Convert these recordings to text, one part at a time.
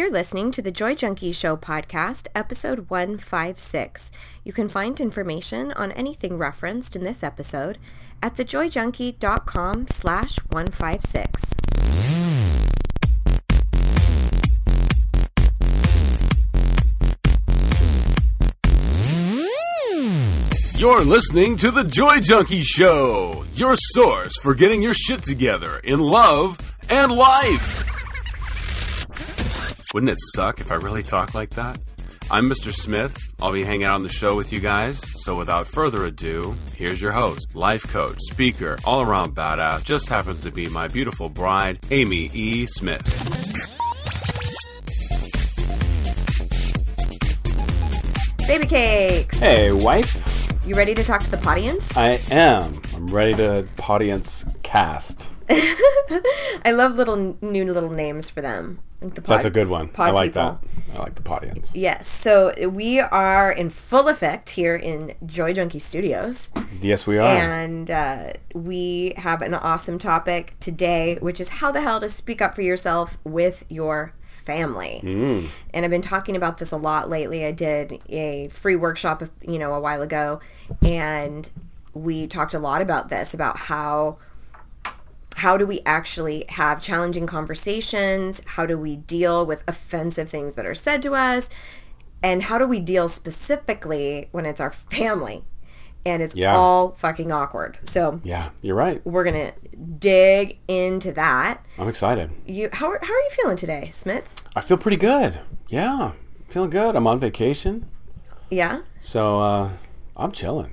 You're listening to the Joy Junkie Show podcast, episode 156. You can find information on anything referenced in this episode at thejoyjunkie.com slash 156. You're listening to The Joy Junkie Show, your source for getting your shit together in love and life. Wouldn't it suck if I really talked like that? I'm Mr. Smith. I'll be hanging out on the show with you guys. So without further ado, here's your host, life coach, speaker, all around badass, just happens to be my beautiful bride, Amy E. Smith. Baby cakes! Hey, wife. You ready to talk to the audience? I am. I'm ready to audience cast. I love little new little names for them. Pod, That's a good one. I like people. that. I like the audience. Yes. So we are in full effect here in Joy Junkie Studios. Yes, we are. And uh, we have an awesome topic today, which is how the hell to speak up for yourself with your family. Mm. And I've been talking about this a lot lately. I did a free workshop, you know, a while ago, and we talked a lot about this, about how how do we actually have challenging conversations? How do we deal with offensive things that are said to us? And how do we deal specifically when it's our family? And it's Yeah. all fucking awkward. So yeah, you're right. we're gonna dig into that. I'm excited. You how, are- how are you feeling today, Smith? I feel pretty good. Yeah, feeling good. I'm on vacation, Yeah? so uh, I'm chilling.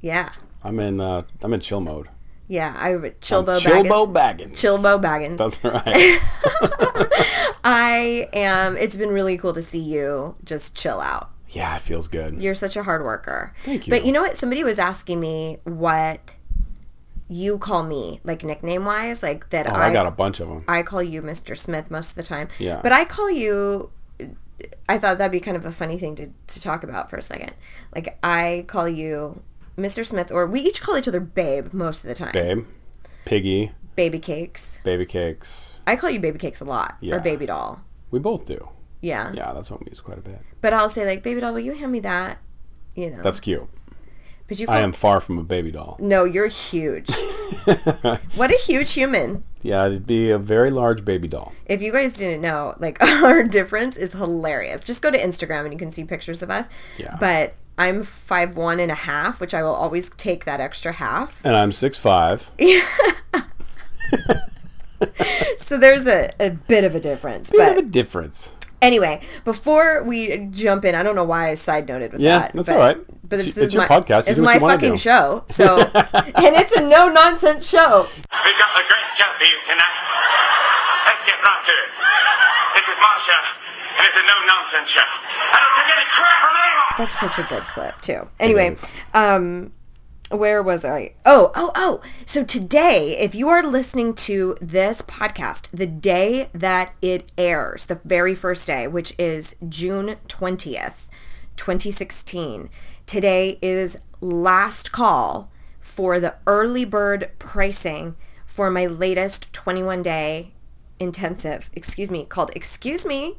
Yeah. I'm in. Uh, I'm in chill mode. Yeah. I um, Chilbo Chilbo Baggins. Baggins. Chilbo Baggins. That's right. I am it's been really cool to see you just chill out. yeah, it feels good. You're such a hard worker. Thank you. But you know what? Somebody was asking me what you call me, like nickname wise, like that Oh, I I got a bunch of them. I call you Mr. Smith most of the time. Yeah. But I call you I thought that'd be kind of a funny thing to, to talk about for a second. Like I call you Mr. Smith or we each call each other babe most of the time. Babe, Piggy, Baby cakes. Baby Cakes. I call you baby cakes a lot. Or baby doll. We both do. Yeah. Yeah, that's what we use quite a bit. But I'll say like, baby doll, will you hand me that? You know. That's cute. but you call I am far from a baby doll. No, you're huge. what a huge human. Yeah, it'd be a very large baby doll. If you guys didn't know, like our difference is hilarious. Just go to Instagram and you can see pictures of us. Yeah. But I'm five one and a half, which I will always take that extra half. And I'm six five. So there's a, a bit of a difference. Bit of a difference. anyway, before we jump in, I don't know why I side noted with Yeah, that. that's but, all right. But It's- this it's is your my, podcast. It's my fucking do. show. So, and it's a no nonsense show. We've got a great job for you tonight. Let's get right to it. This is my show, and it's a no-nonsense show. I don't take any crap from anyone. That's such a good clip too. Anyway, um where was I? Oh, oh, oh. So today, if you are listening to this podcast, the day that it airs, the very first day, which is June 20th, 2016, today is last call for the early bird pricing for my latest 21 day intensive, excuse me, called Excuse Me,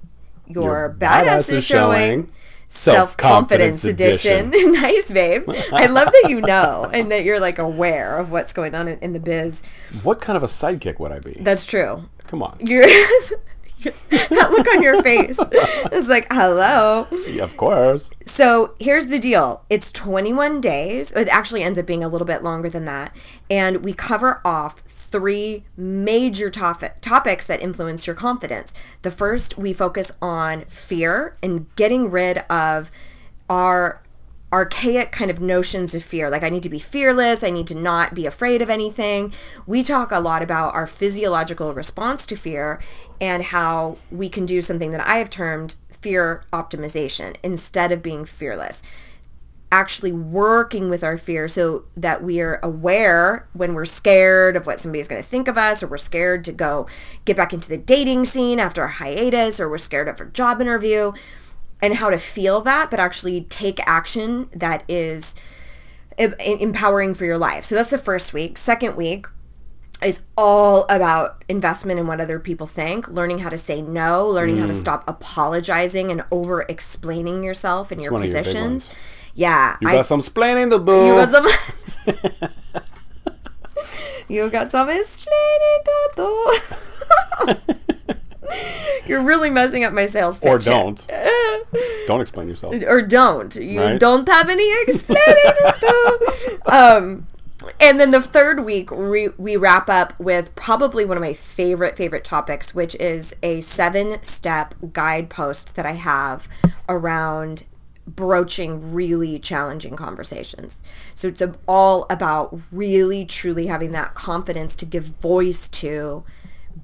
Your, Your Badass, Badass is showing. Showing. Self-confidence Self-confidence edition. edition. nice, babe. I love that you know and that you're like aware of what's going on in, in the biz. What kind of a sidekick would I be? That's true. Come on. You're that look on your face. It's like, hello. Yeah, of course. So here's the deal. It's 21 days. It actually ends up being a little bit longer than that. And we cover off three major topic, topics that influence your confidence. The first, we focus on fear and getting rid of our archaic kind of notions of fear. Like I need to be fearless. I need to not be afraid of anything. We talk a lot about our physiological response to fear and how we can do something that I have termed fear optimization instead of being fearless. Actually working with our fear so that we are aware when we're scared of what somebody's going to think of us or we're scared to go get back into the dating scene after a hiatus or we're scared of a job interview and how to feel that, but actually take action that is empowering for your life. So that's the first week. Second week, is all about investment in what other people think, learning how to say no, learning how to mm. stop apologizing and over explaining yourself and of your positions. Yeah. You I- got some splaining to do. you got some You got some explaining to do. You're really messing up my sales pitch. or don't. don't explain yourself. or don't. You Right. don't have any explaining to do. Um, and then the third week, we, we wrap up with probably one of my favorite, favorite topics, which is a seven-step guidepost that I have around broaching really challenging conversations. So it's all about really, truly having that confidence to give voice to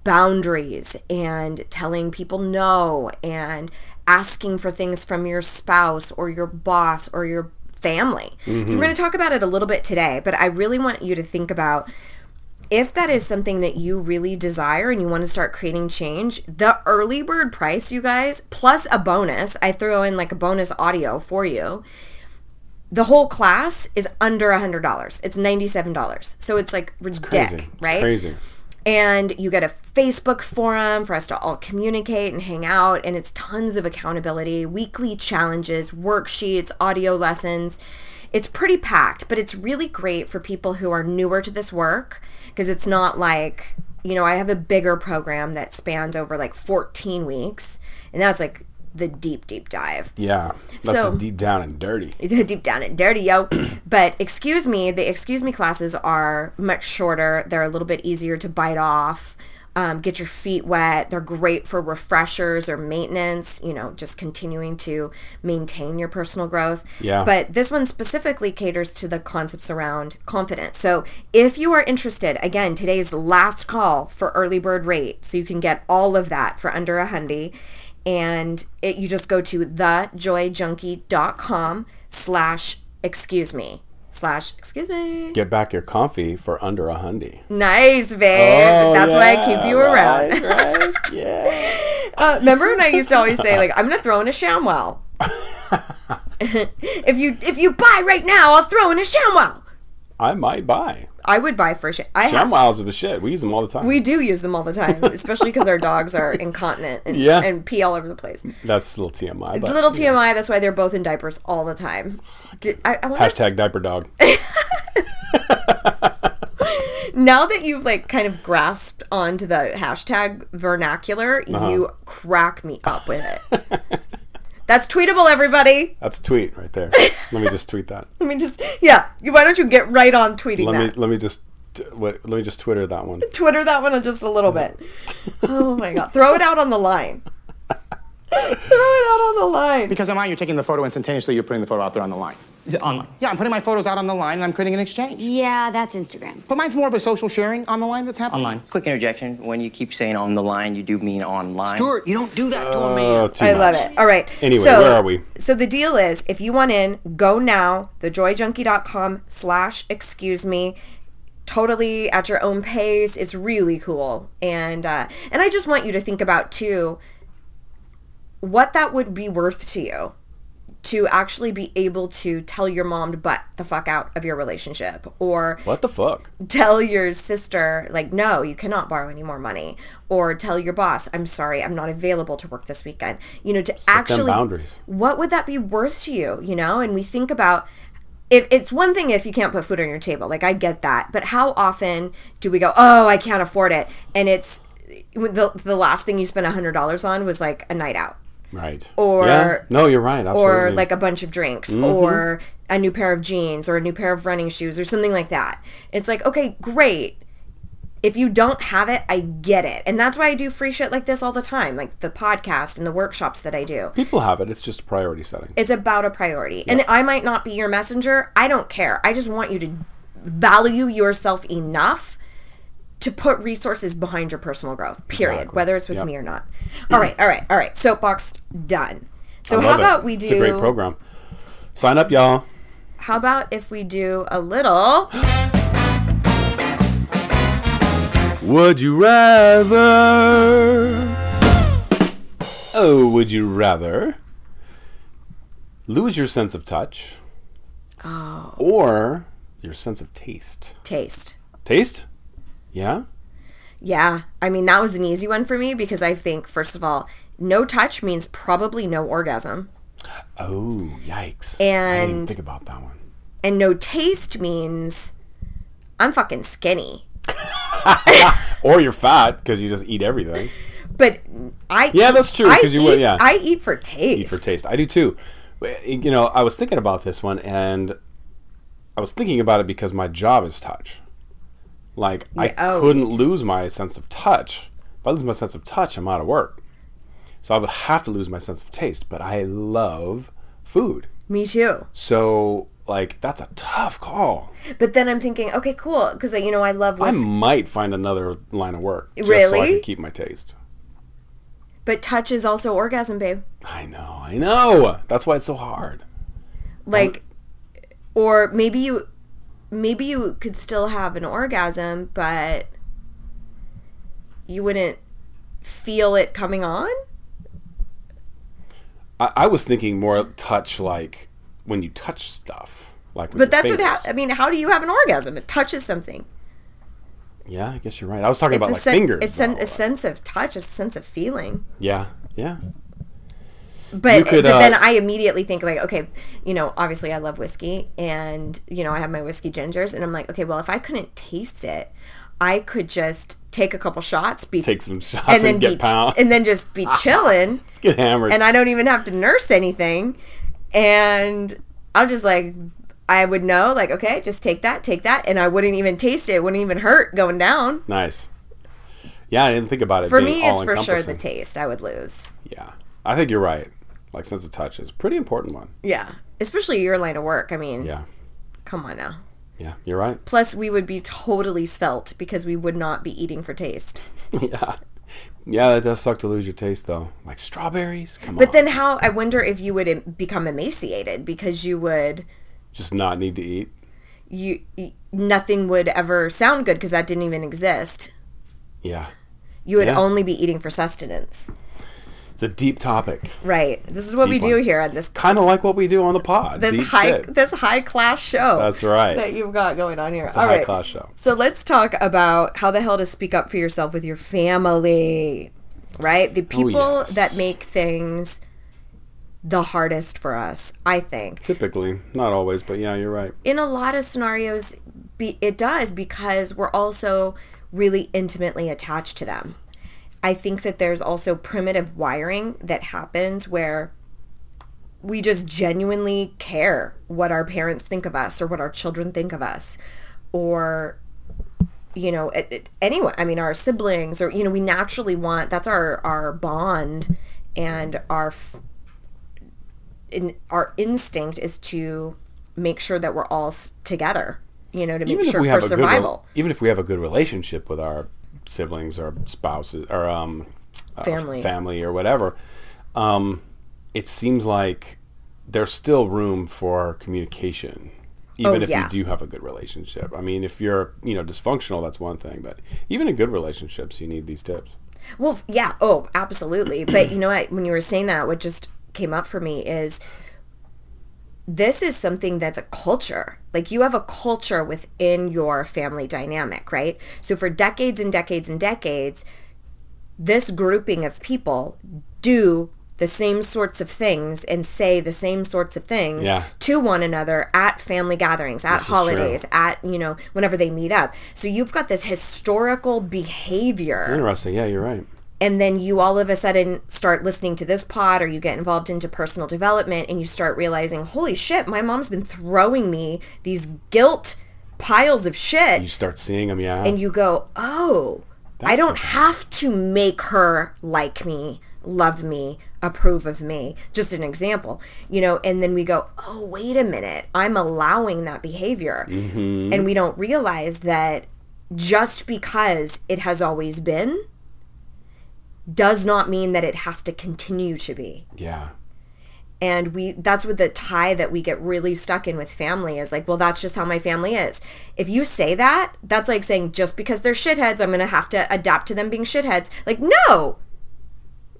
boundaries and telling people no and asking for things from your spouse or your boss or your family. So we're mm-hmm. going to talk about it a little bit today, but I really want you to think about if that is something that you really desire and you want to start creating change, the early bird price, you guys, plus a bonus, I throw in like a bonus audio for you. The whole class is under a hundred dollars. It's ninety seven dollars. So it's like ridiculous, right? Crazy. and you get a Facebook forum for us to all communicate and hang out and it's tons of accountability, weekly challenges, worksheets, audio lessons. It's pretty packed, but it's really great for people who are newer to this work because it's not like, you know, I have a bigger program that spans over like 14 weeks and that's like the deep deep dive Yeah. That's So- deep down and dirty. deep down and dirty, yo. but excuse me, the excuse me classes are much shorter. They're a little bit easier to bite off. Um, get your feet wet. They're great for refreshers or maintenance. You know, just continuing to maintain your personal growth. Yeah. But this one specifically caters to the concepts around confidence. So if you are interested, again, today is the last call for early bird rate, so you can get all of that for under a hundy and it, you just go to thejoyjunkie.com slash excuse me slash excuse me. Get back your comfy for under a hundy. nice babe. That's why i keep you around. Oh, Right, right, yeah. uh, remember when i used to always say like i'm gonna throw in a ShamWow if you if you buy right now i'll throw in a shamwow I might buy. i would buy for shit i ShamWows are the shit. We use them all the time. we do use them all the time especially because our dogs are incontinent and, Yeah. and pee all over the place That's a little TMI. But, little yeah. TMI. That's why they're both in diapers all the time. Did, I, I Hashtag diaper dog. now that you've like kind of grasped onto the hashtag vernacular, Uh-huh. you crack me up with it. That's tweetable, everybody. That's a tweet right there. Let me just tweet that. Let me just yeah. Why don't you get right on tweeting Let that? me let me just t- wait, let me just Twitter that one. Twitter that one in just a little bit. Oh my god! Throw it out on the line. Throw it out on the line. Because online, you're taking the photo instantaneously, you're putting the photo out there on the line. Is it online? Yeah, I'm putting my photos out on the line and I'm creating an exchange. Yeah, that's Instagram. But mine's more of a social sharing on the line that's happening. Online. Quick interjection. When you keep saying on the line, you do mean online. Stuart, you don't do that to a man. too I much. love it. All right. Anyway, so, where are we? So the deal is, if you want in, go now. Thejoyjunkie.com slash excuse me. Totally at your own pace. It's really cool. And uh, and I just want you to think about too what that would be worth to you to actually be able to tell your mom to butt the fuck out of your relationship or What the fuck? tell your sister like no you cannot borrow any more money or tell your boss i'm sorry i'm not available to work this weekend you know to them actually boundaries. what would that be worth to you you know and we think about if it's one thing if you can't put food on your table like i get that but how often do we go oh i can't afford it and it's the, the last thing you spent a hundred dollars on was like a night out Right. Or- yeah. no, you're right. Absolutely. or like a bunch of drinks mm-hmm. or a new pair of jeans or a new pair of running shoes or something like that. It's like, okay, great. If you don't have it, I get it. And that's why I do free shit like this all the time, like the podcast and the workshops that I do. people have it. It's just a priority setting. It's about a priority. And I might not be your messenger. I don't care. I just want you to value yourself enough to put resources behind your personal growth, period, Exactly. whether it's with Yep. me or not. All right, all right, all right. Soapbox done. So how it. about we do It's a great program. Sign up, y'all. How about if we do a little Would you rather? Oh, would you rather lose your sense of touch Oh. or your sense of taste? taste? Taste? Yeah? Yeah. I mean, that was an easy one for me because I think, first of all, no touch means probably no orgasm. Oh, yikes. I didn't And- think about that one. And no taste means I'm fucking skinny. Or you're fat because you just eat everything. But I Yeah, that's true, I 'cause you eat, yeah. I eat for taste. Eat for taste. I do too. You know, I was thinking about this one and I was thinking about it because my job is touch. Like, I oh. couldn't lose my sense of touch. If I lose my sense of touch, I'm out of work. So I would have to lose my sense of taste. But I love food. Me too. So, like, that's a tough call. But then I'm thinking, okay, cool, because you know I love I might find another line of work just so I can keep my taste. but touch is also orgasm, babe. I know, I know. That's why it's so hard. Like, or maybe you, maybe you could still have an orgasm, but you wouldn't feel it coming on. I, I was thinking more touch like when you touch stuff. Like But that's what ha- I mean. How do you have an orgasm? It touches something. Yeah, I guess you're right. I was talking It's about like sen- fingers. it's an, a sense of touch, a sense of feeling. yeah, yeah. But, could, but uh, then I immediately think like, okay, you know, obviously I love whiskey, and you know I have my whiskey gingers, and I'm like, okay, well if I couldn't taste it, I could just take a couple shots, be Take some shots and and, then get be pound. and then just be chilling, Just get hammered. and I don't even have to nurse anything, and I'm just like. I would know, like, okay, just take that, take that, and I wouldn't even taste it. It wouldn't even hurt going down. nice. Yeah, I didn't think about it. For me, it's for sure the taste. I would lose. Yeah, I think you're right. Like sense of touch is a pretty important one. Yeah, especially your line of work. I mean, Yeah, come on now. yeah, you're right. Plus, we would be totally svelte because we would not be eating for taste. yeah, yeah. That does suck to lose your taste though. Like strawberries. Come But on. then, how I wonder if you would become emaciated because you would just not need to eat. you nothing would ever sound good because that didn't even exist. Yeah, You would Yeah. only be eating for sustenance. It's a deep topic. Right. This is what we Deep do one. here on this Kind of like what we do on the pod. this Deep high shit. this high class show. That's right. That you've got going on here. It's a All high right. class show. So let's talk about how the hell to speak up for yourself with your family, right? The people yes. that make things the hardest for us, I think. Typically, not always, but yeah, you're right. In a lot of scenarios, be, it does because we're also really intimately attached to them. I think that there's also primitive wiring that happens where we just genuinely care what our parents think of us or what our children think of us or you know it, it, anyone i mean our siblings or you know we naturally want that's our our bond and our f- in, our instinct is to make sure that we're all s- together you know to make Even sure for have a good, re- survival. even if we have a good relationship with our siblings or spouses or um, uh, Family. family or whatever, um, it seems like there's still room for communication, even Oh, if yeah. you do have a good relationship. I mean, if you're you know dysfunctional, that's one thing, but even in good relationships, you need these tips. Well, yeah. Oh, absolutely. but you know what? When you were saying that, what just came up for me is this is something that's a culture. Like you have a culture within your family dynamic, right? So for decades and decades and decades, this grouping of people do the same sorts of things and say the same sorts of things Yeah. to one another at family gatherings, at This holidays, at, you know, whenever they meet up. So you've got this historical behavior Interesting. Yeah, you're right. And then you all of a sudden start listening to this pod or you get involved into personal development and you start realizing holy shit my mom's been throwing me these guilt piles of shit You start seeing them. Yeah. and you go oh i don't have to make her like me love me approve of me just an example you know and then we go oh wait a minute i'm allowing that behavior Mm-hmm. and we don't realize that just because it has always been does not mean that it has to continue to be yeah. and we that's what the tie that we get really stuck in with family is like well that's just how my family is if you say that that's like saying just because they're shitheads i'm gonna have to adapt to them being shitheads like no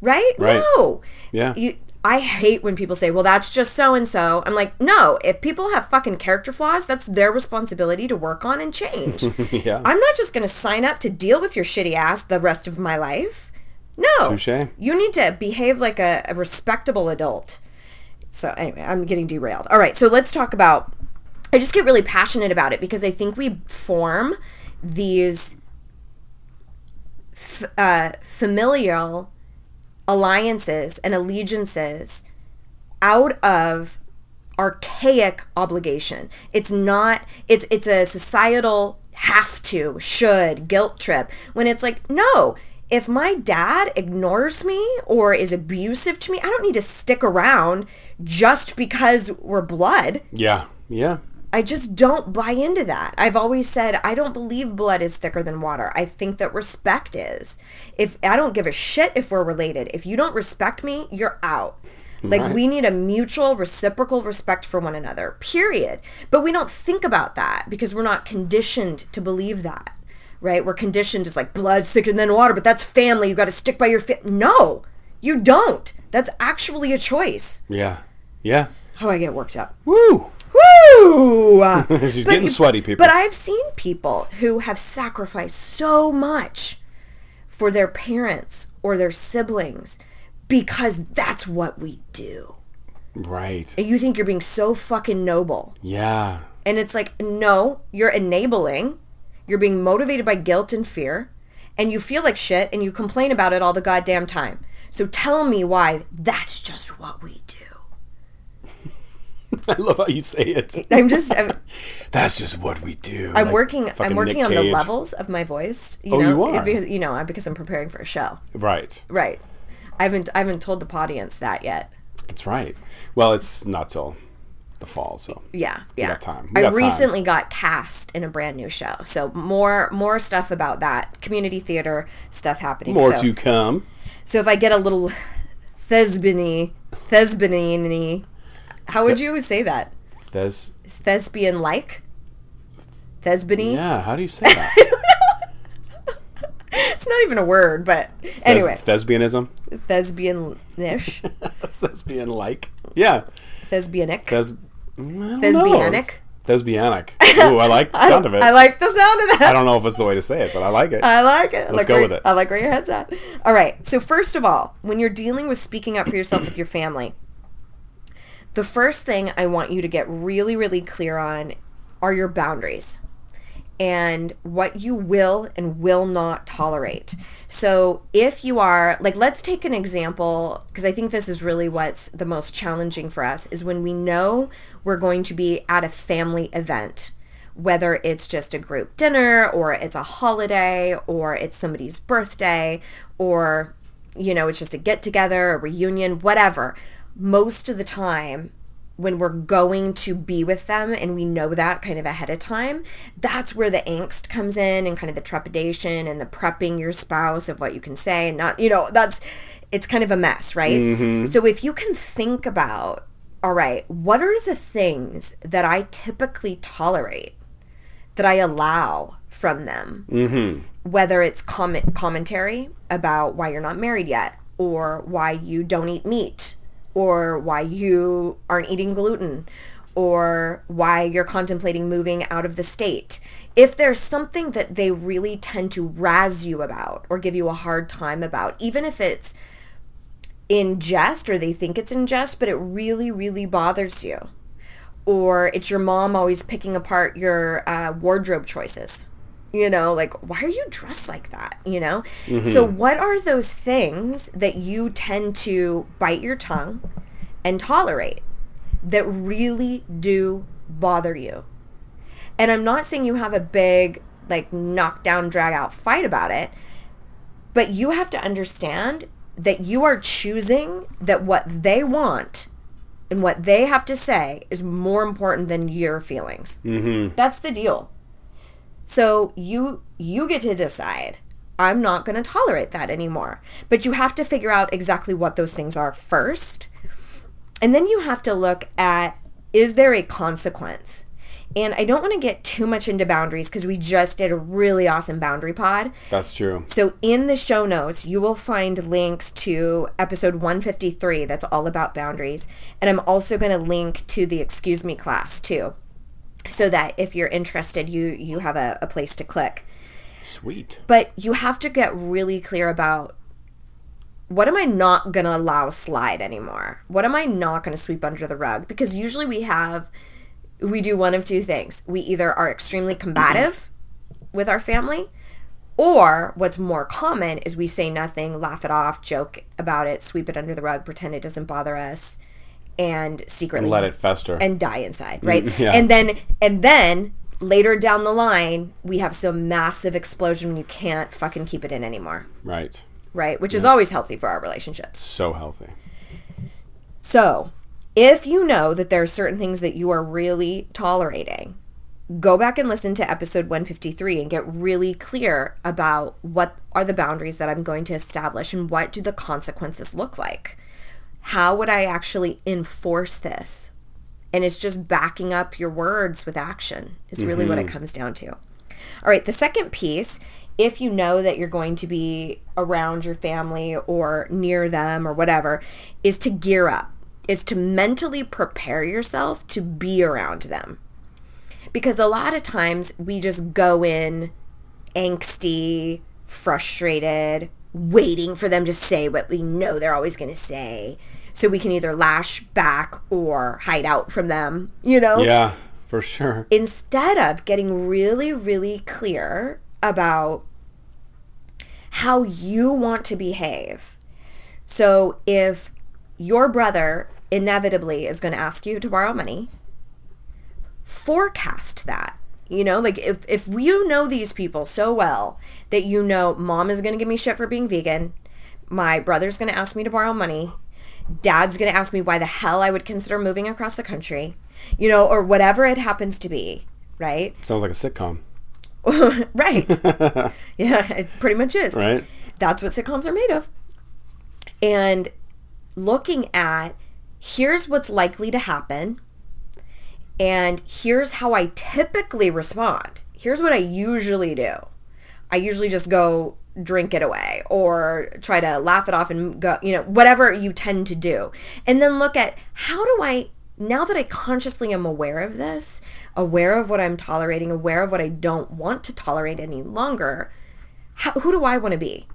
right, Right. no Yeah. you I hate when people say, well, that's just so and so. I'm like, no, if people have fucking character flaws, that's their responsibility to work on and change. Yeah. I'm not just going to sign up to deal with your shitty ass the rest of my life. No. Touche. You need to behave like a, a respectable adult. So anyway, I'm getting derailed. All right, so let's talk about. I just get really passionate about it because I think we form these f- uh, familial alliances and allegiances out of archaic obligation. It's not it's it's a societal have to, should, guilt trip when it's like no, if my dad ignores me or is abusive to me, I don't need to stick around just because we're blood. Yeah. Yeah. I just don't buy into that. I've always said I don't believe blood is thicker than water. I think that respect is. If I don't give a shit if we're related. If you don't respect me, you're out. Like Right. we need a mutual reciprocal respect for one another. Period. But we don't think about that because we're not conditioned to believe that. Right? We're conditioned as like blood's thicker than water, but that's family. You got to stick by your fa-. No. You don't. That's actually a choice. Yeah. Yeah. Oh, I get worked up. Woo. Woo! She's getting sweaty, people. But I've seen people who have sacrificed so much for their parents or their siblings because that's what we do. Right. And you think you're being so fucking noble. Yeah. And it's like, no, you're enabling. You're being motivated by guilt and fear. And you feel like shit and you complain about it all the goddamn time. So tell me why that's just what we do. I love how you say it. I'm just, I'm, That's just what we do. I'm Like working. I'm working Nick on the levels of my voice. You Oh, know, you are? because you know because I'm preparing for a show. Right. Right. I haven't I haven't told the audience that yet. That's right. Well, it's not till the fall, so Yeah, yeah. time. I time. recently got cast in a brand new show, so more more stuff about that community theater stuff happening. more so, to come. So if I get a little thespiany, thespiany, how would you say that? Thes. Thespian like. Thespiany. Yeah. How do you say that? It's not even a word, but anyway, Thes- thespianism. thespian-ish, Thespian like. Yeah. thespianic. Thes. Thesbianic? Thesbianic. Ooh, I like the sound of it. I like the sound of that. I don't know if it's the way to say it, but I like it. I like it. Let's like go where, with it. I like where your head's at. All right. So first of all, when you're dealing with speaking up for yourself with your family, the first thing I want you to get really, really clear on are your boundaries and what you will and will not tolerate. So if you are, like, let's take an example, because I think this is really what's the most challenging for us, is when we know we're going to be at a family event, whether it's just a group dinner or it's a holiday or it's somebody's birthday or, you know, it's just a get together, a reunion, whatever. Most of the time, when we're going to be with them and we know that kind of ahead of time, that's where the angst comes in and kind of the trepidation and the prepping your spouse of what you can say and not, you know, that's, it's kind of a mess, right? Mm-hmm. So if you can think about, all right, what are the things that I typically tolerate, that I allow from them? Mm-hmm. Whether it's comment commentary about why you're not married yet or why you don't eat meat or why you aren't eating gluten or why you're contemplating moving out of the state. If there's something that they really tend to razz you about or give you a hard time about, even if it's in jest or they think it's in jest, but it really, really bothers you. Or it's your mom always picking apart your uh, wardrobe choices. You know, like, why are you dressed like that? You know? So, what are those things that you tend to bite your tongue and tolerate that really do bother you? And I'm not saying you have a big, like, knockdown, drag out fight about it, but you have to understand that you are choosing that what they want and what they have to say is more important than your feelings. Mm-hmm. That's the deal. So you you get to decide. I'm not going to tolerate that anymore. But you have to figure out exactly what those things are first. And then you have to look at is there a consequence? And I don't want to get too much into boundaries because we just did a really awesome boundary pod. That's true. So in the show notes, you will find links to episode 153 that's all about boundaries. And I'm also going to link to the excuse me class too. So that if you're interested, you you have a, a place to click. Sweet. But you have to get really clear about what am I not going to allow slide anymore? What am I not going to sweep under the rug? Because usually we have we do one of two things. We either are extremely mm-hmm. combative with our family, or what's more common is we say nothing, laugh it off, joke about it, sweep it under the rug, pretend it doesn't bother us, and secretly And let it fester. and die inside, right? Mm, yeah. And then and then later down the line, we have some massive explosion when you can't fucking keep it in anymore, right. right? Which is always healthy for our relationships. So healthy. So, if you know that there are certain things that you are really tolerating, go back and listen to episode 153 and get really clear about what are the boundaries that I'm going to establish and what do the consequences look like. How would I actually enforce this? And it's just backing up your words with action is really what it mm-hmm. comes down to. All right, the second piece, if you know that you're going to be around your family or near them or whatever, is to gear up, is to mentally prepare yourself to be around them. Because a lot of times we just go in angsty, frustrated, waiting for them to say what we know they're always going to say. So we can either lash back or hide out from them, you know? Yeah, for sure. instead of getting really, really clear about how you want to behave. So if your brother inevitably is going to ask you to borrow money, forecast that. You know, like if, if you know these people so well that you know mom is going to give me shit for being vegan, my brother's going to ask me to borrow money, dad's going to ask me why the hell I would consider moving across the country, you know, or whatever it happens to be, right? Sounds like a sitcom. right. yeah, it pretty much is. Right. That's what sitcoms are made of. And looking at here's what's likely to happen and here's how I typically respond. Here's what I usually do. I usually just go drink it away or try to laugh it off and go, you know, whatever you tend to do. And then look at how do I now that I consciously am aware of this, aware of what I'm tolerating, aware of what I don't want to tolerate any longer, how, who do I want to be?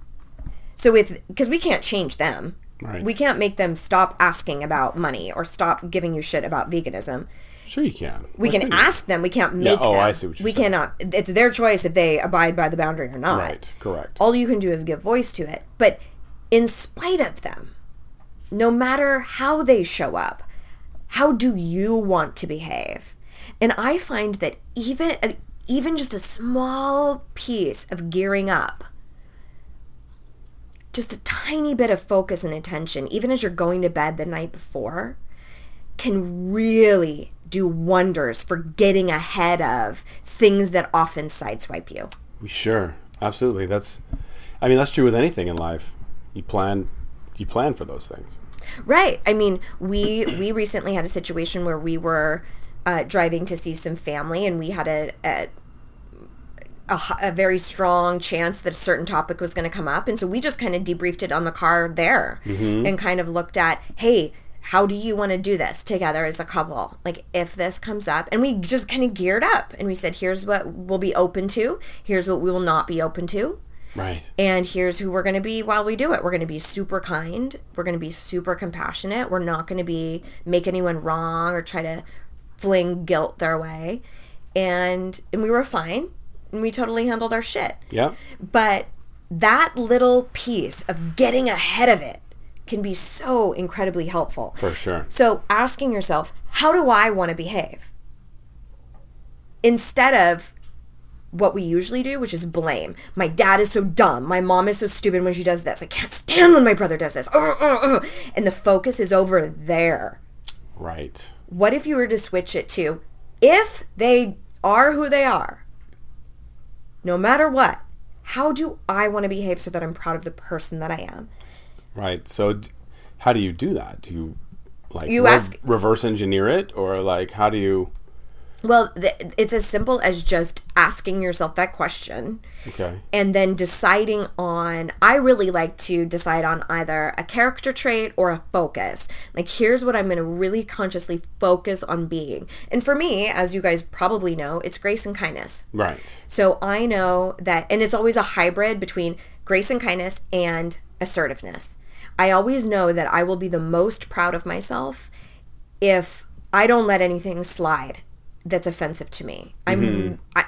So if because we can't change them. Right. We can't make them stop asking about money or stop giving you shit about veganism. Sure, you can. We can ask them. We can't make oh, them. I see what you're we saying. cannot. It's their choice if they abide by the boundary or not. Right, correct. All you can do is give voice to it. But in spite of them, no matter how they show up, how do you want to behave? And I find that even uh, even just a small piece of gearing up, just a tiny bit of focus and attention, even as you're going to bed the night before, can really do wonders for getting ahead of things that often sideswipe you. Sure, absolutely. That's, I mean, that's true with anything in life. You plan, you plan for those things. Right. I mean, we we recently had a situation where we were uh, driving to see some family, and we had a a very strong chance that a certain topic was going to come up, and so we just kind of debriefed it on the car there, and kind of looked at, hey. How do you want to do this together as a couple? Like, if this comes up, and we just kind of geared up and we said, here's what we'll be open to, here's what we will not be open to, Right. and here's who we're going to be while we do it. We're going to be super kind. We're going to be super compassionate. We're not going to be make anyone wrong or try to fling guilt their way. And and we were fine. And we totally handled our shit. Yep. But that little piece of getting ahead of it can be so incredibly helpful. For sure. So asking yourself, how do I want to behave? Instead of what we usually do, which is blame. My dad is so dumb. My mom is so stupid when she does this. I can't stand when my brother does this. Ugh, ugh, ugh. And the focus is over there. Right. What if you were to switch it to if they are who they are, no matter what, how do I want to behave so that I'm proud of the person that I am? Right. So, d- how do you do that? Do you like You re- ask- reverse engineer it, or like how do you? Well, th- it's as simple as just asking yourself that question Okay. and then deciding on I really like to decide on either a character trait or a focus. Like here's what I'm going to really consciously focus on being. And for me, as you guys probably know, it's grace and kindness. Right. So I know that and it's always a hybrid between grace and kindness and assertiveness. I always know that I will be the most proud of myself if I don't let anything slide that's offensive to me. I'm mm-hmm. I,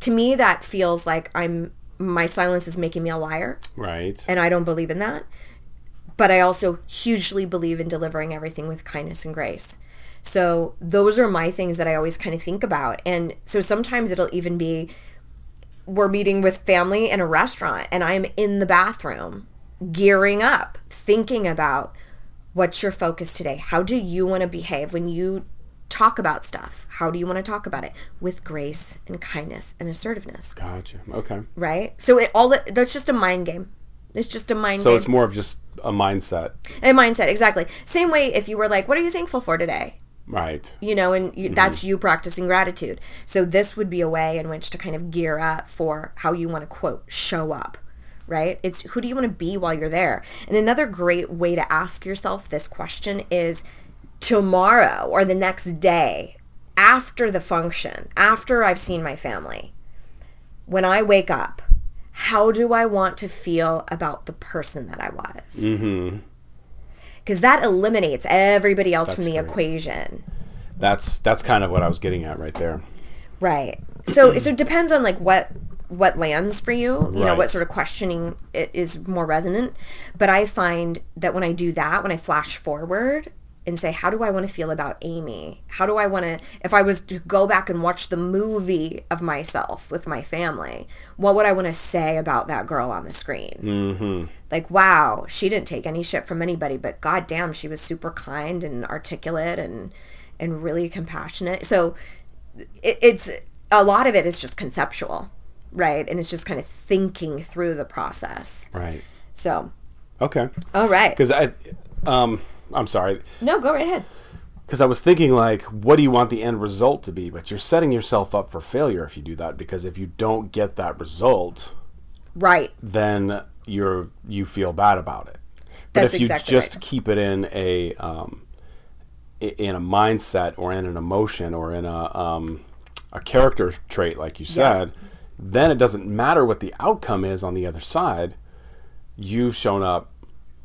to me that feels like I'm my silence is making me a liar Right. and I don't believe in that. But I also hugely believe in delivering everything with kindness and grace. So those are my things that I always kind of think about. And so sometimes it'll even be we're meeting with family in a restaurant and I'm in the bathroom gearing up, thinking about what's your focus today? How do you want to behave when you talk about stuff? How do you want to talk about it? With grace and kindness and assertiveness, Gotcha. Okay. right? So it all that's just a mind game. It's just a mind game. So game. it's more of just a mindset. a mindset, exactly. Same way if you were like, what are you thankful for today? Right. you know, and you, mm-hmm. that's you practicing gratitude. So this would be a way in which to kind of gear up for how you want to quote show up, right? It's who do you want to be while you're there? And another great way to ask yourself this question is tomorrow or the next day after the function, after I've seen my family, when I wake up, how do I want to feel about the person that I was? Mm-hmm. Because that eliminates everybody else from the great. equation. That's that's kind of what I was getting at right there. Right. So so it depends on like what what lands for you, you know, what sort of questioning it is more resonant. But I find that when I do that, when I flash forward and say, how do I want to feel about Amy? How do I want to, if I was to go back and watch the movie of myself with my family, what would I want to say about that girl on the screen? Mm-hmm. Like, wow, she didn't take any shit from anybody, but goddamn, she was super kind and articulate and and really compassionate. So it, it's a lot of it is just conceptual, right? And it's just kind of thinking through the process. Right. So, Okay. all right. Because I, um, I'm sorry. No, go right ahead. Because I was thinking like, what do you want the end result to be? But you're setting yourself up for failure if you do that. Because if you don't get that result, Right. then you're you feel bad about it. But That's if you exactly just right. keep it in a um, in a mindset or in an emotion or in a um, a character trait, like you said, then it doesn't matter what the outcome is on the other side. You've shown up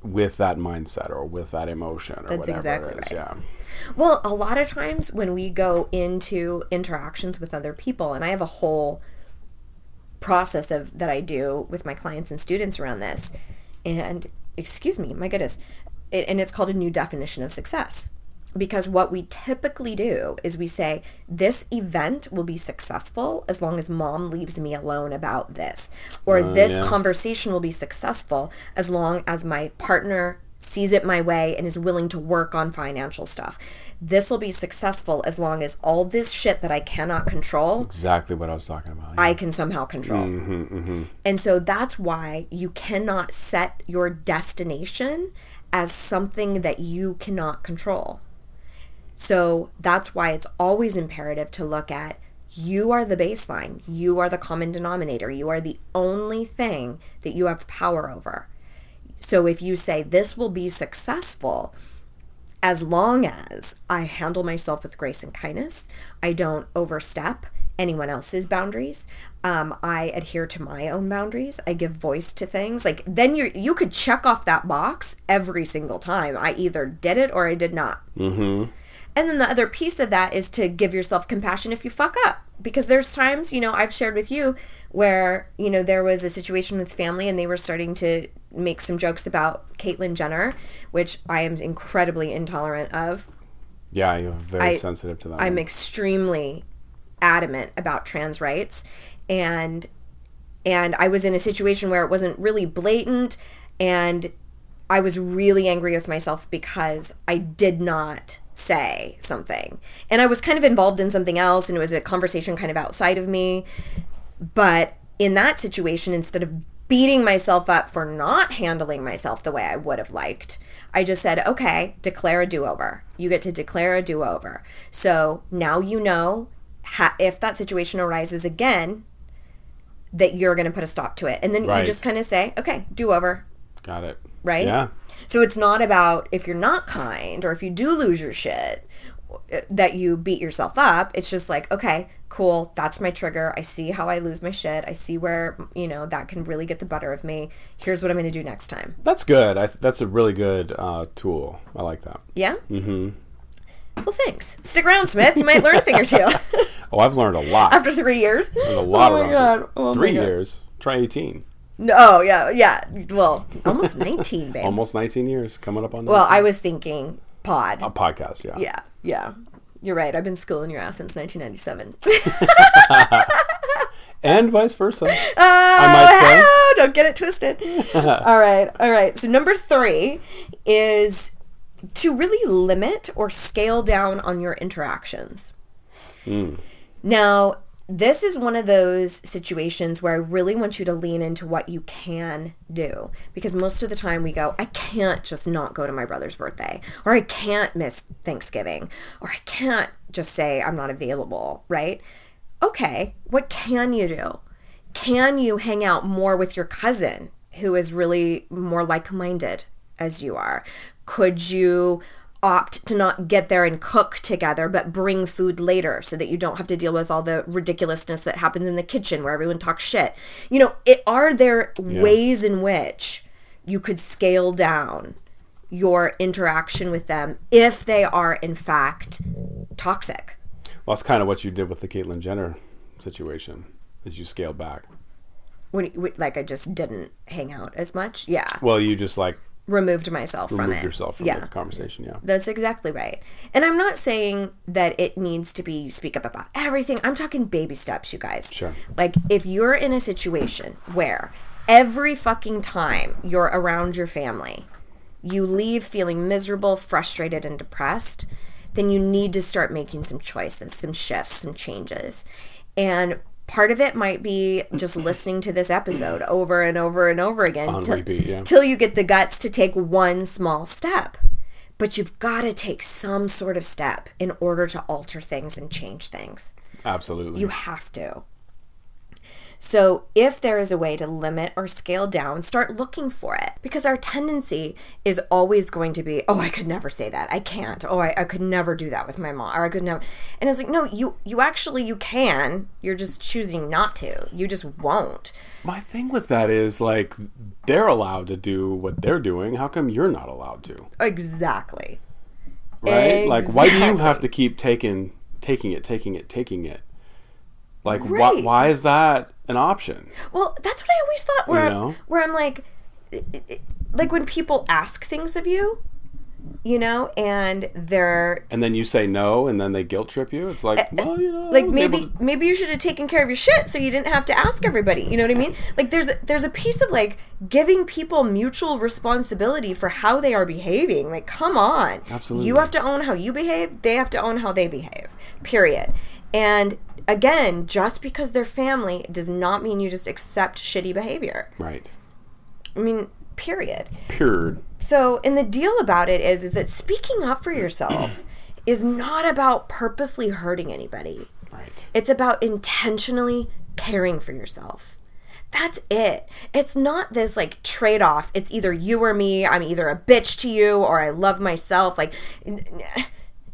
with that mindset or with that emotion or That's whatever exactly it is. right. Yeah. Well, a lot of times when we go into interactions with other people, and I have a whole process of that I do with my clients and students around this, and excuse me, my goodness, it, and it's called a new definition of success. Because what we typically do is we say, this event will be successful as long as mom leaves me alone about this. Or oh, this yeah. conversation will be successful as long as my partner sees it my way and is willing to work on financial stuff. This will be successful as long as all this shit that I cannot control, Exactly what I was talking about. yeah. I can somehow control. Mm-hmm, mm-hmm. And so that's why you cannot set your destination as something that you cannot control. So that's why it's always imperative to look at you are the baseline. You are the common denominator. You are the only thing that you have power over. So if you say this will be successful as long as I handle myself with grace and kindness, I don't overstep anyone else's boundaries. Um, I adhere to my own boundaries. I give voice to things. Like then you you could check off that box every single time. I either did it or I did not. And then the other piece of that is to give yourself compassion if you fuck up. Because there's times, you know, I've shared with you where, you know, there was a situation with family and they were starting to make some jokes about Caitlyn Jenner, which I am incredibly intolerant of. yeah, you're very I- sensitive to that. I'm extremely adamant about trans rights and and I was in a situation where it wasn't really blatant and I was really angry with myself because I did not say something. And I was kind of involved in something else and it was a conversation kind of outside of me. But in that situation, instead of beating myself up for not handling myself the way I would have liked, I just said, okay, declare a do over. You get to declare a do over. So now you know ha- if that situation arises again, that you're going to put a stop to it. And then Right. you just kind of say, okay, do over, Got it. Right? Yeah. So it's not about if you're not kind or if you do lose your shit uh, that you beat yourself up. It's just like, okay, cool, that's my trigger. I see how I lose my shit. I see where, you know, that can really get the better of me. Here's what I'm going to do next time. That's good. I th- that's a really good uh, tool. I like that. Yeah? Mm-hmm. Well, thanks. Stick around, Smith. You might learn a thing or two Oh, I've learned a lot. after three years. Learned a lot oh my god. it. Oh my Three God. years. Try 18. No, oh, yeah, yeah. Well, almost 19, babe. Almost 19 years. Coming up on Well, I was thinking pod. a podcast. Yeah. Yeah, yeah. You're right. I've been schooling your ass since 1997. And vice versa. Oh, might say. oh, don't get it twisted. all right, all right. So number three is to really limit or scale down on your interactions. Hmm. Now, this is one of those situations where I really want you to lean into what you can do because most of the time we go, I can't just not go to my brother's birthday, or I can't miss Thanksgiving, or I can't just say I'm not available, right? Okay, what can you do? Can you hang out more with your cousin who is really more like minded as you are? Could you opt to not get there and cook together but bring food later so that you don't have to deal with all the ridiculousness that happens in the kitchen where everyone talks shit? You know, it, are there ways in which you could scale down your interaction with them if they are in fact toxic? Well, that's kind of what you did with the Caitlyn Jenner situation. Is you scaled back. When- like I just didn't hang out as much. Yeah. Well, you just like removed myself from it. yourself from yeah. the conversation. Yeah. That's exactly right. And I'm not saying that it needs to be you speak up about everything. I'm talking baby steps, you guys. Sure. Like if you're in a situation where every fucking time you're around your family, you leave feeling miserable, frustrated, and depressed, then you need to start making some choices, some shifts, some changes. And part of it might be just listening to this episode over and over and over again On till, yeah. till you get the guts to take one small step. But you've got to take some sort of step in order to alter things and change things. Absolutely. You have to. So, if there is a way to limit or scale down, start looking for it because our tendency is always going to be, oh, I could never say that. I can't. Oh, I, I could never do that with my mom. Or I could never. And it's like, no, you, you actually, you can. You're just choosing not to. You just won't. My thing with that is like they're allowed to do what they're doing. How come you're not allowed to? Exactly. Right? Like why do you have to keep taking taking it, taking it, taking it? Like why Right. why is that an option? Well, that's what I always thought. Where, You know? where I'm like, like when people ask things of you, you know, and they're And then you say no and then they guilt trip you. It's like, eh, eh, well, you know, like maybe to- maybe you should have taken care of your shit so you didn't have to ask everybody. You know what I mean? Like there's a, there's a piece of like giving people mutual responsibility for how they are behaving. Like come on, Absolutely. You have to own how you behave. They have to own how they behave. Period. And again, just because they're family does not mean you just accept shitty behavior. right. I mean, period. Period. So, and the deal about it is, is that speaking up for yourself is not about purposely hurting anybody. Right. It's about intentionally caring for yourself. That's it. It's not this like trade off. It's either you or me. I'm either a bitch to you or I love myself. Like, n- n-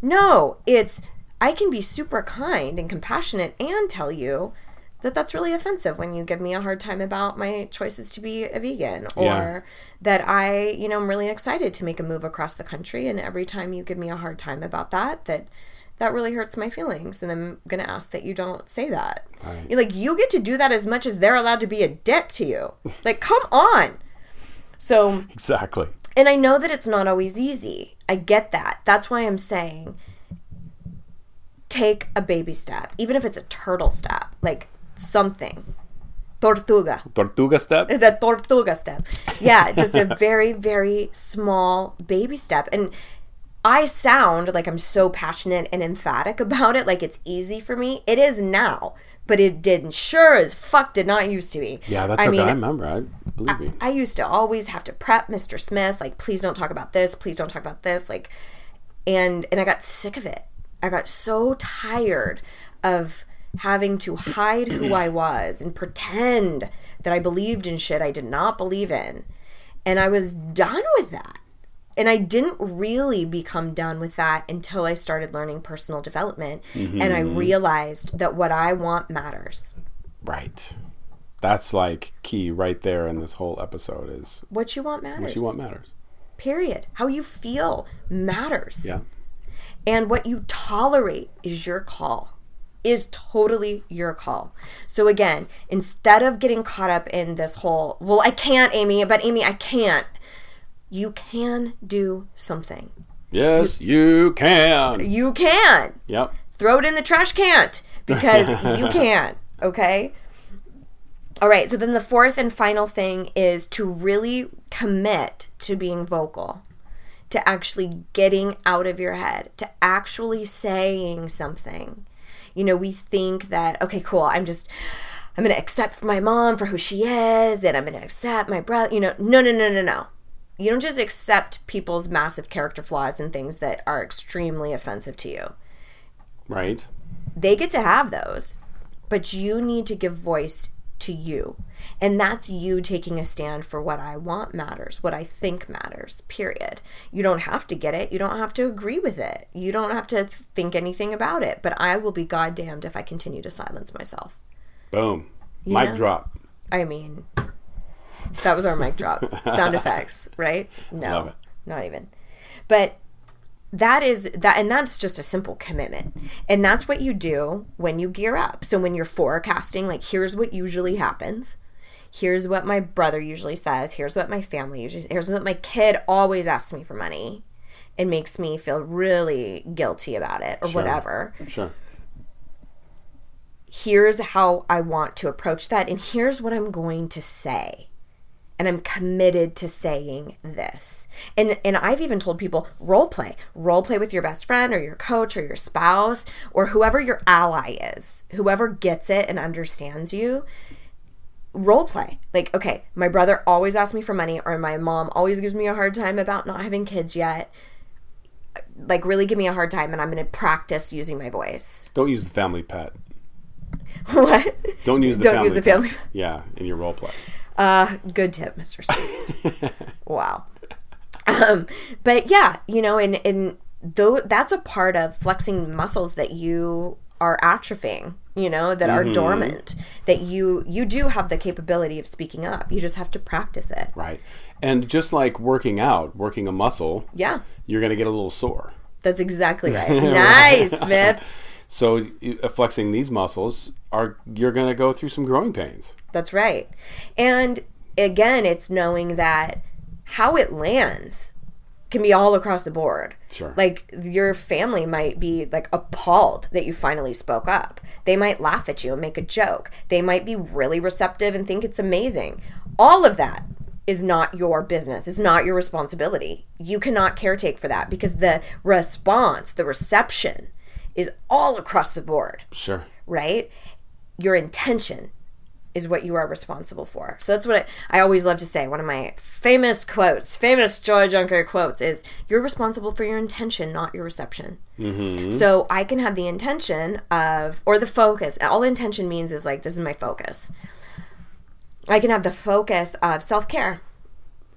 no, it's I can be super kind and compassionate and tell you that that's really offensive when you give me a hard time about my choices to be a vegan or Yeah. that I, you know, I'm really excited to make a move across the country and every time you give me a hard time about that that that really hurts my feelings and I'm going to ask that you don't say that. Right. You're like you get to do that as much as they're allowed to be a dick to you. like come on. So Exactly. and I know that it's not always easy. I get that. That's why I'm saying take a baby step, even if it's a turtle step, like something. Tortuga. Tortuga step. The tortuga step. Yeah, just a very, very small baby step. And I sound like I'm so passionate and emphatic about it, like it's easy for me. It is now, but it didn't sure as fuck did not used to be. Yeah, that's I okay. mean, I remember. I believe me. I used to always have to prep Mr. Smith, like, please don't talk about this, please don't talk about this, like, and and I got sick of it. I got so tired of having to hide who I was and pretend that I believed in shit I did not believe in. And I was done with that. And I didn't really become done with that until I started learning personal development and I mm-hmm. realized that what I want matters. Right. That's like key right there in this whole episode is What you want matters. what you want matters. Period. How you feel matters. Yeah. And what you tolerate is your call, is totally your call. So, again, instead of getting caught up in this whole, well, I can't, Amy, but Amy, I can't, you can do something. Yes, you can. You can. Yep. Throw it in the trash can because you can. Okay. All right. So then the fourth and final thing is to really commit to being vocal, to actually getting out of your head, to actually saying something. You know, we think that, okay, cool, I'm just, I'm going to accept my mom for who she is and I'm going to accept my brother. You know, no, no, no, no, no. You don't just accept people's massive character flaws and things that are extremely offensive to you Right. they get to have those, but you need to give voice to you. And that's you taking a stand for what I want matters, what I think matters, period. You don't have to get it. You don't have to agree with it. You don't have to think anything about it. But I will be goddamned if I continue to silence myself. Boom. You Mic know? drop. I mean, that was our mic drop. Sound effects, right? No, not even. But that is that, and that's just a simple commitment. And that's what you do when you gear up. So when you're forecasting, like, here's what usually happens. Here's what my brother usually says. Here's what my family usually. Here's what my kid always asks me for money. It makes me feel really guilty about it, or Sure. whatever Sure. here's how I want to approach that, and here's what I'm going to say. And I'm committed to saying this. And and I've even told people role play. Role play with your best friend or your coach or your spouse or whoever your ally is. Whoever gets it and understands you. Role play. Like, okay, my brother always asks me for money or my mom always gives me a hard time about not having kids yet. Like really give me a hard time and I'm going to practice using my voice. Don't use the family pet. what? Don't use the Don't family use the pet. family- Yeah, in your role play. Uh, good tip, Mr. Steve. wow. Um, but yeah, you know, and and though that's a part of flexing muscles that you are atrophying, you know, that are dormant. That you you do have the capability of speaking up. You just have to practice it. Right. And just like working out, working a muscle, Yeah. you're going to get a little sore. That's exactly right. nice, Smith. So flexing these muscles are you're going to go through some growing pains. That's right. And again, it's knowing that how it lands can be all across the board. Sure. Like your family might be like appalled that you finally spoke up. They might laugh at you and make a joke. They might be really receptive and think it's amazing. All of that is not your business. It's not your responsibility. You cannot caretake for that because the response, the reception is all across the board Sure. right? Your intention is what you are responsible for. So that's what I, I always love to say. One of my famous quotes, famous Joy Junkie quotes is you're responsible for your intention, not your reception. Mm-hmm. So I can have the intention of, or the focus. All intention means is like, this is my focus. I can have the focus of self care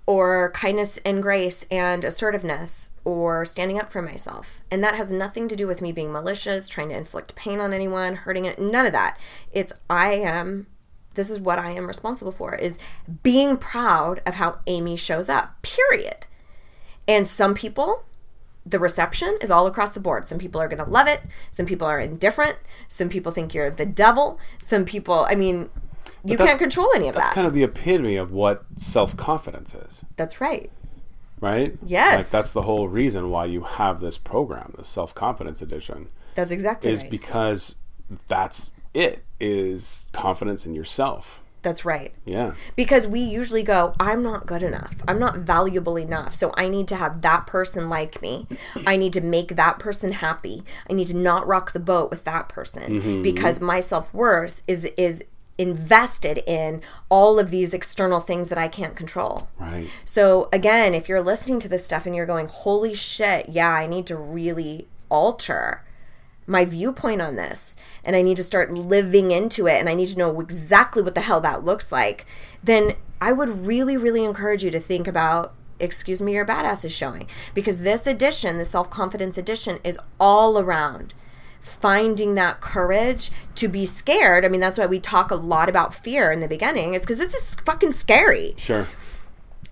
or kindness and grace and assertiveness or standing up for myself. And that has nothing to do with me being malicious, trying to inflict pain on anyone, hurting it, none of that. It's I am this is what I am responsible for is being proud of how Amy shows up. Period. And some people the reception is all across the board. Some people are going to love it, some people are indifferent, some people think you're the devil, some people, I mean, you can't control any of That's that. That's kind of the epitome of what self confidence is, That's right. Right? Yes. Like that's the whole reason why you have this program, the self confidence edition, That's exactly is right. because that's it is confidence in yourself. That's right. Yeah. Because we usually go, I'm not good enough. I'm not valuable enough. So I need to have that person like me. I need to make that person happy. I need to not rock the boat with that person mm-hmm. because my self-worth is is invested in all of these external things that I can't control. Right. So again, if you're listening to this stuff and you're going, "Holy shit, yeah, I need to really alter my viewpoint on this and I need to start living into it and I need to know exactly what the hell that looks like, then I would really, really encourage you to think about Excuse Me, Your Badass is showing. Because this edition, the self confidence edition, is all around finding that courage to be scared. I mean, that's why we talk a lot about fear in the beginning, is because this is fucking scary Sure.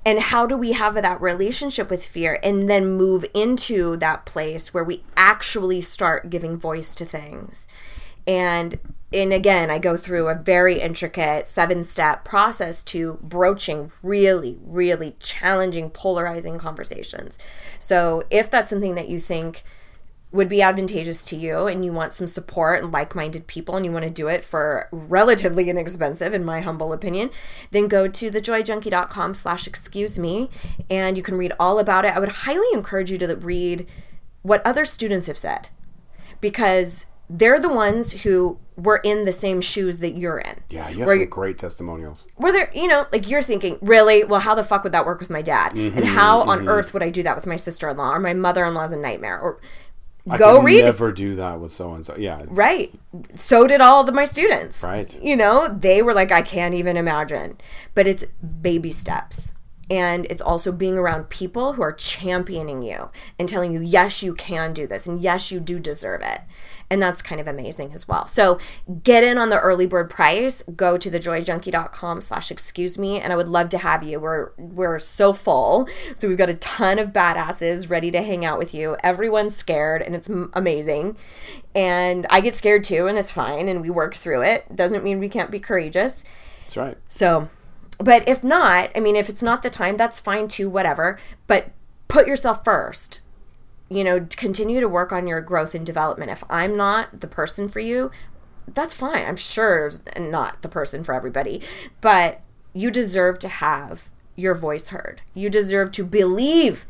and how do we have that relationship with fear and then move into that place where we actually start giving voice to things and and again i go through a very intricate seven step process to broaching really really challenging polarizing conversations so if that's something that you think would be advantageous to you and you want some support and like-minded people and you want to do it for relatively inexpensive in my humble opinion then go to thejoyjunkie.com slash excuse me and you can read all about it. I would highly encourage you to read what other students have said because they're the ones who were in the same shoes that you're in. Yeah, you have Where some great testimonials. where they're you know like you're thinking really? Well how the fuck would that work with my dad? Mm-hmm, and how on earth would i do that with my sister-in-law or my mother-in-law's a nightmare? Or I go read. Never do that with so and so. Yeah. Right. So did all of my students. Right. You know, they were like, I can't even imagine. But it's baby steps. And it's also being around people who are championing you and telling you, yes, you can do this. And yes, you do deserve it. And that's kind of amazing as well. So get in on the early bird price. Go to thejoyjunkie.com slash excuse me. And I would love to have you. We're we're so full. So we've got a ton of badasses ready to hang out with you. Everyone's scared and it's amazing. And I get scared too, and it's fine. And we work through it. Doesn't mean we can't be courageous. That's right. So, but if not, I mean, if it's not the time, that's fine too, whatever. But put yourself first. You know, continue to work on your growth and development. If I'm not the person for you, that's fine. I'm sure not the person for everybody, but you deserve to have your voice heard. You deserve to believe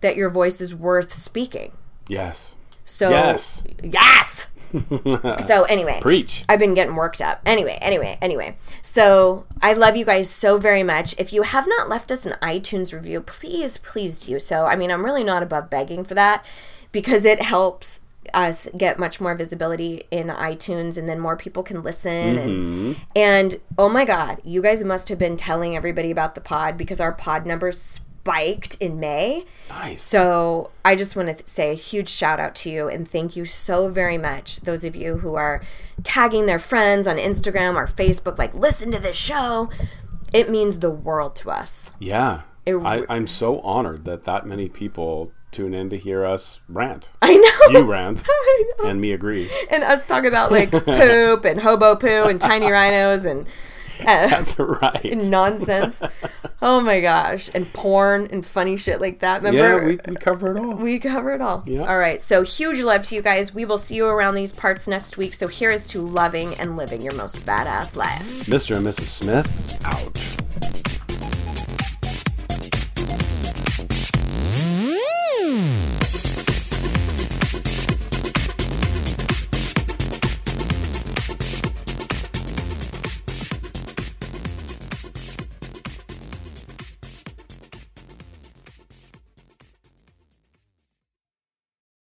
that your voice is worth speaking. Yes. So, Yes. yes. so anyway, Preach. I've been getting worked up. Anyway, anyway, anyway. So I love you guys so very much. If you have not left us an iTunes review, please, please do so. I mean, I'm really not above begging for that because it helps us get much more visibility in iTunes and then more people can listen and mm-hmm. and oh my god, you guys must have been telling everybody about the pod because our pod numbers spiked in May. Nice. So I just want to th- say a huge shout out to you and thank you so very much. Those of you who are tagging their friends on Instagram or Facebook, like, listen to this show. It means the world to us. Yeah. It- I, I'm so honored that that many people tune in to hear us rant. I know. You rant, know. and me agree. And us talk about like poop and hobo poo and tiny rhinos and That's right. nonsense. oh my gosh. And porn and funny shit like that. Remember? Yeah, we, we cover it all. We cover it all. Yeah. All right. So huge love to you guys. We will see you around these parts next week. So here is to loving and living your most badass life. Mr. and Mrs. Smith, out.